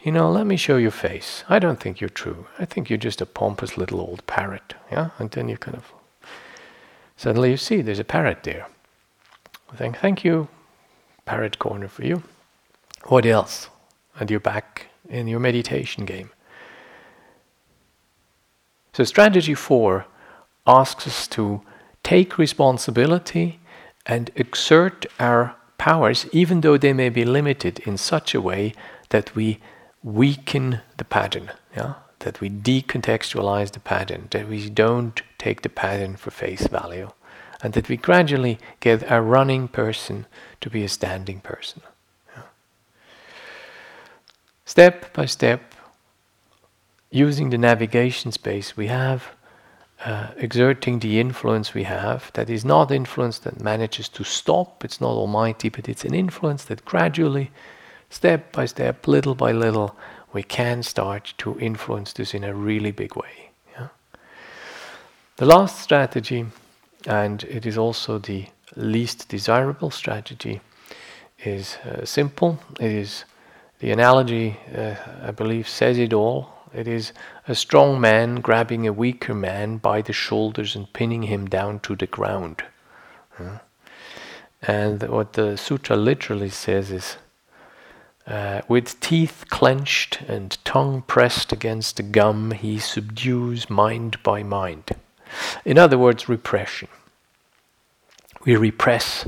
You know, let me show your face. I don't think you're true. I think you're just a pompous little old parrot. Yeah, and then you kind of suddenly you see there's a parrot there. I think, thank you, parrot corner for you. What else? And you're back in your meditation game. So, strategy four asks us to take responsibility and exert our powers, even though they may be limited, in such a way that we weaken the pattern, yeah? that we decontextualize the pattern, that we don't take the pattern for face value, and that we gradually get a running person to be a standing person. Step by step, using the navigation space we have, uh, exerting the influence we have, that is not influence that manages to stop, it's not almighty, but it's an influence that gradually, step by step, little by little, we can start to influence this in a really big way. Yeah? The last strategy, and it is also the least desirable strategy, is uh, simple. It is the analogy, uh, I believe, says it all. It is a strong man grabbing a weaker man by the shoulders and pinning him down to the ground. And what the sutra literally says is uh, with teeth clenched and tongue pressed against the gum, he subdues mind by mind. In other words, repression. We repress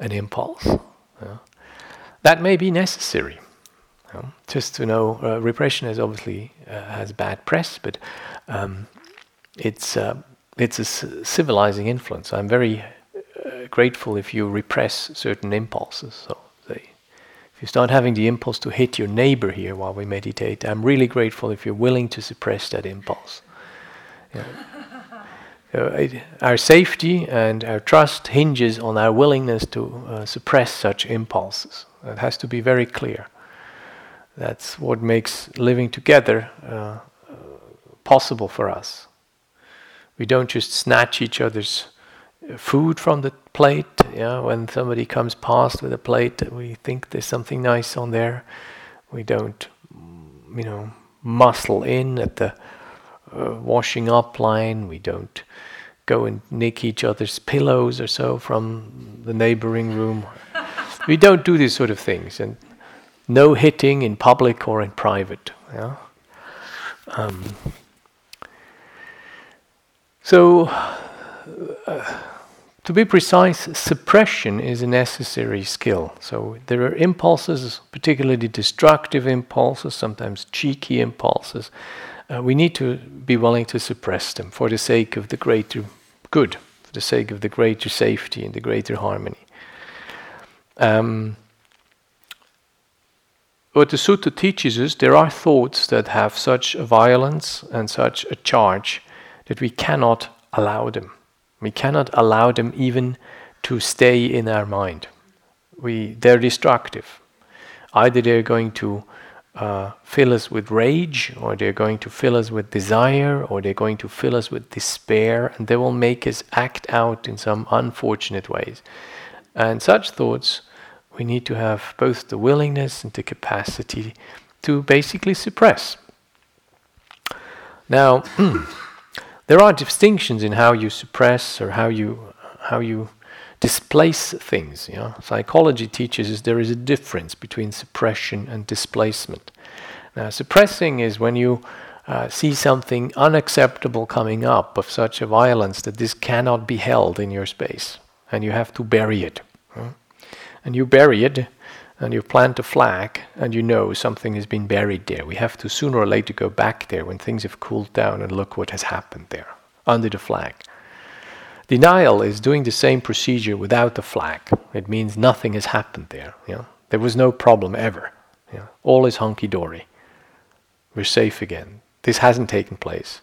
an impulse. That may be necessary. Just to know, uh, repression is obviously uh, has bad press, but um, it's uh, it's a civilizing influence. I'm very uh, grateful if you repress certain impulses. So if you start having the impulse to hit your neighbor here while we meditate, I'm really grateful if you're willing to suppress that impulse. Yeah. It, our safety and our trust hinges on our willingness to uh, suppress such impulses. It has to be very clear. That's what makes living together uh, possible for us. We don't just snatch each other's food from the plate. Yeah, when somebody comes past with a plate, we think there's something nice on there. We don't, you know, muscle in at the uh, washing up line. We don't go and nick each other's pillows or so from the neighboring room. we don't do these sort of things, and no hitting in public or in private. Yeah. Um, so. Uh, to be precise, suppression is a necessary skill. So there are impulses, particularly destructive impulses, sometimes cheeky impulses. Uh, we need to be willing to suppress them for the sake of the greater good, for the sake of the greater safety and the greater harmony. Um, what the sutta teaches us, there are thoughts that have such a violence and such a charge that we cannot allow them. We cannot allow them even to stay in our mind. We, they're destructive. Either they're going to uh, fill us with rage, or they're going to fill us with desire, or they're going to fill us with despair, and they will make us act out in some unfortunate ways. And such thoughts, we need to have both the willingness and the capacity to basically suppress. Now, [clears throat] There are distinctions in how you suppress or how you how you displace things. You know? Psychology teaches us there is a difference between suppression and displacement. Now, suppressing is when you uh, see something unacceptable coming up of such a violence that this cannot be held in your space, and you have to bury it. And you bury it and you plant a flag and you know something has been buried there. We have to sooner or later go back there when things have cooled down and look what has happened there under the flag. Denial is doing the same procedure without the flag. It means nothing has happened there. You know? There was no problem ever. You know? All is hunky dory. We're safe again. This hasn't taken place.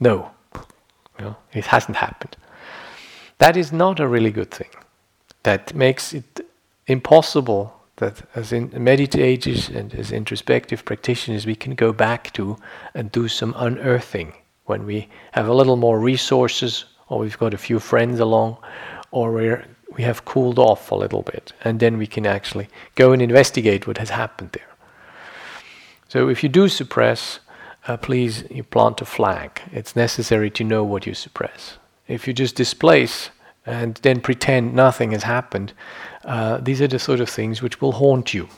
No, you know? it hasn't happened. That is not a really good thing. That makes it impossible that as in meditators and as introspective practitioners we can go back to and do some unearthing when we have a little more resources or we've got a few friends along or we're we have cooled off a little bit. And then we can actually go and investigate what has happened there. So if you do suppress uh, please you plant a flag. It's necessary to know what you suppress. If you just displace and then pretend nothing has happened uh, these are the sort of things which will haunt you.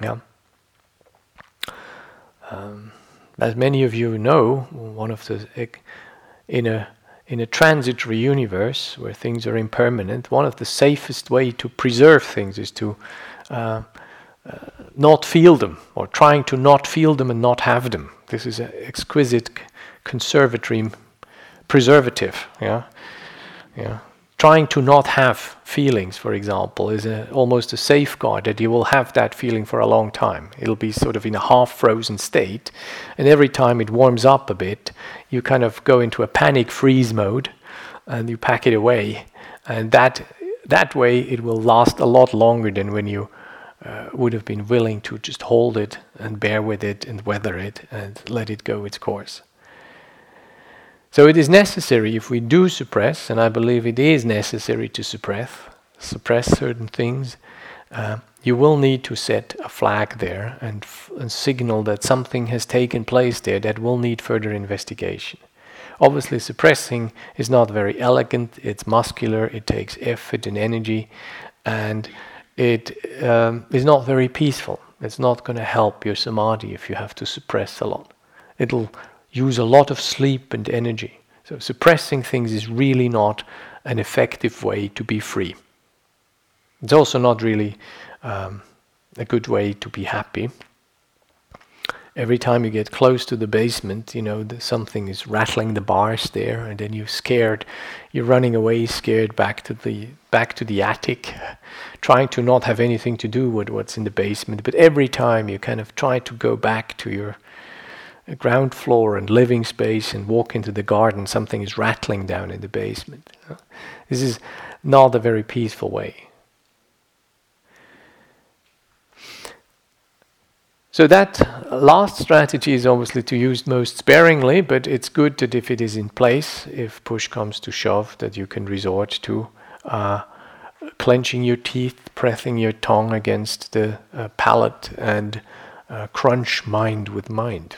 Yeah. Um, as many of you know, one of the in a in a transitory universe where things are impermanent, one of the safest way to preserve things is to uh, uh, not feel them, or trying to not feel them and not have them. This is an exquisite conservatory preservative. Yeah, yeah trying to not have feelings, for example, is a, almost a safeguard that you will have that feeling for a long time. It'll be sort of in a half frozen state, and every time it warms up a bit, you kind of go into a panic freeze mode and you pack it away. And that, that way, it will last a lot longer than when you uh, would have been willing to just hold it and bear with it and weather it and let it go its course. So it is necessary if we do suppress, and I believe it is necessary to suppress, suppress certain things. Uh, you will need to set a flag there and, f- and signal that something has taken place there that will need further investigation. Obviously, suppressing is not very elegant, it's muscular, it takes effort and energy, and it um, is not very peaceful. It's not going to help your samadhi if you have to suppress a lot. It'll use a lot of sleep and energy. So suppressing things is really not an effective way to be free. It's also not really um, a good way to be happy. Every time you get close to the basement, you know something is rattling the bars there, and then you're scared. You're running away, scared back to the back to the attic, [laughs] trying to not have anything to do with what's in the basement. But every time you kind of try to go back to your ground floor and living space and walk into the garden, something is rattling down in the basement. This is not a very peaceful way. So that last strategy is obviously to use most sparingly, but it's good that if it is in place, if push comes to shove, that you can resort to uh, clenching your teeth, pressing your tongue against the uh, palate, and uh, crunch mind with mind.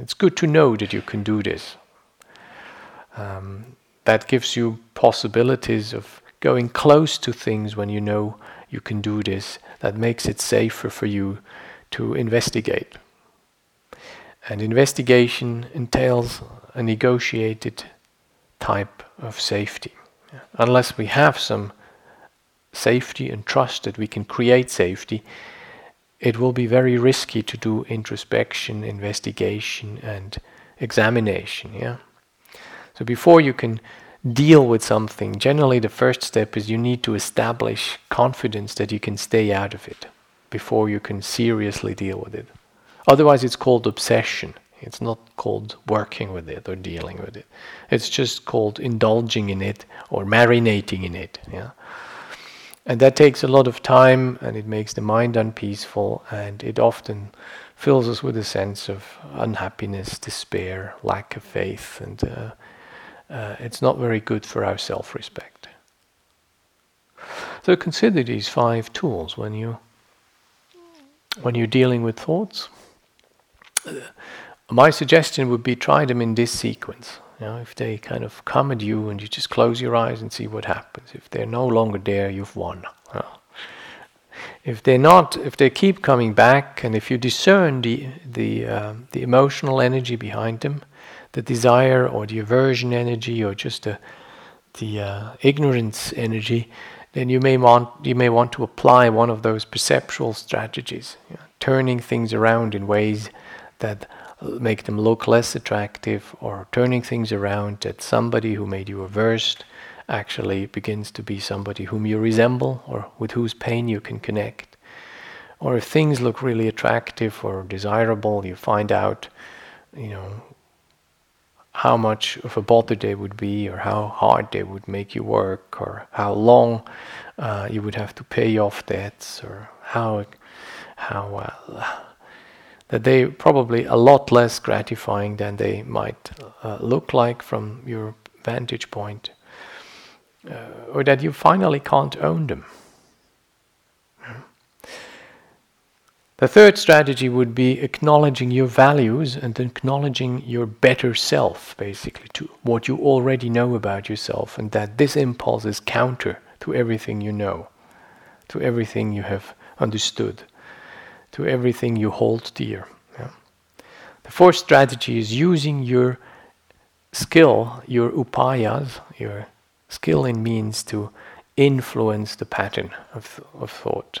It's good to know that you can do this. Um, that gives you possibilities of going close to things when you know you can do this. That makes it safer for you to investigate. And investigation entails a negotiated type of safety. Unless we have some safety and trust that we can create safety, it will be very risky to do introspection, investigation, and examination. Yeah. So before you can deal with something, generally the first step is you need to establish confidence that you can stay out of it before you can seriously deal with it. Otherwise, it's called obsession. It's not called working with it or dealing with it. It's just called indulging in it or marinating in it. Yeah. And that takes a lot of time and it makes the mind unpeaceful and it often fills us with a sense of unhappiness, despair, lack of faith, and uh, uh, it's not very good for our self respect. So consider these five tools when you when you're dealing with thoughts. My suggestion would be try them in this sequence. Know, if they kind of come at you and you just close your eyes and see what happens. If they're no longer there, you've won. If they're not, if they keep coming back, and if you discern the the uh, the emotional energy behind them, the desire or the aversion energy or just the the uh, ignorance energy, then you may want you may want to apply one of those perceptual strategies, you know, turning things around in ways that make them look less attractive or turning things around that somebody who made you averse actually begins to be somebody whom you resemble or with whose pain you can connect. Or if things look really attractive or desirable, you find out, you know, how much of a bother they would be, or how hard they would make you work, or how long uh, you would have to pay off debts, or how how uh, that they probably a lot less gratifying than they might uh, look like from your vantage point, uh, or that you finally can't own them. The third strategy would be acknowledging your values and acknowledging your better self, basically, to what you already know about yourself, and that this impulse is counter to everything you know, to everything you have understood to everything you hold dear. Yeah. The fourth strategy is using your skill, your upayas, your skill in means to influence the pattern of, of thought.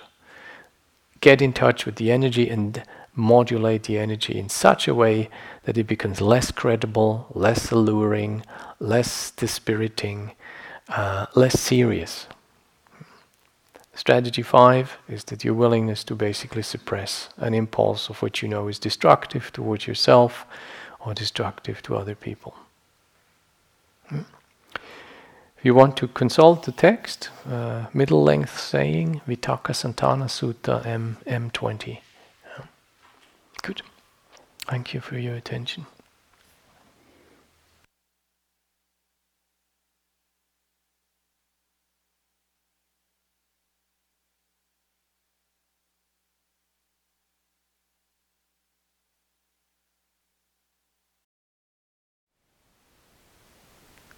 Get in touch with the energy and modulate the energy in such a way that it becomes less credible, less alluring, less dispiriting, uh, less serious. Strategy five is that your willingness to basically suppress an impulse of what you know is destructive towards yourself or destructive to other people. Hmm? If you want to consult the text, uh, middle length saying, Vitakkasaṇṭhāna Sutta M M20. Good. Thank you for your attention.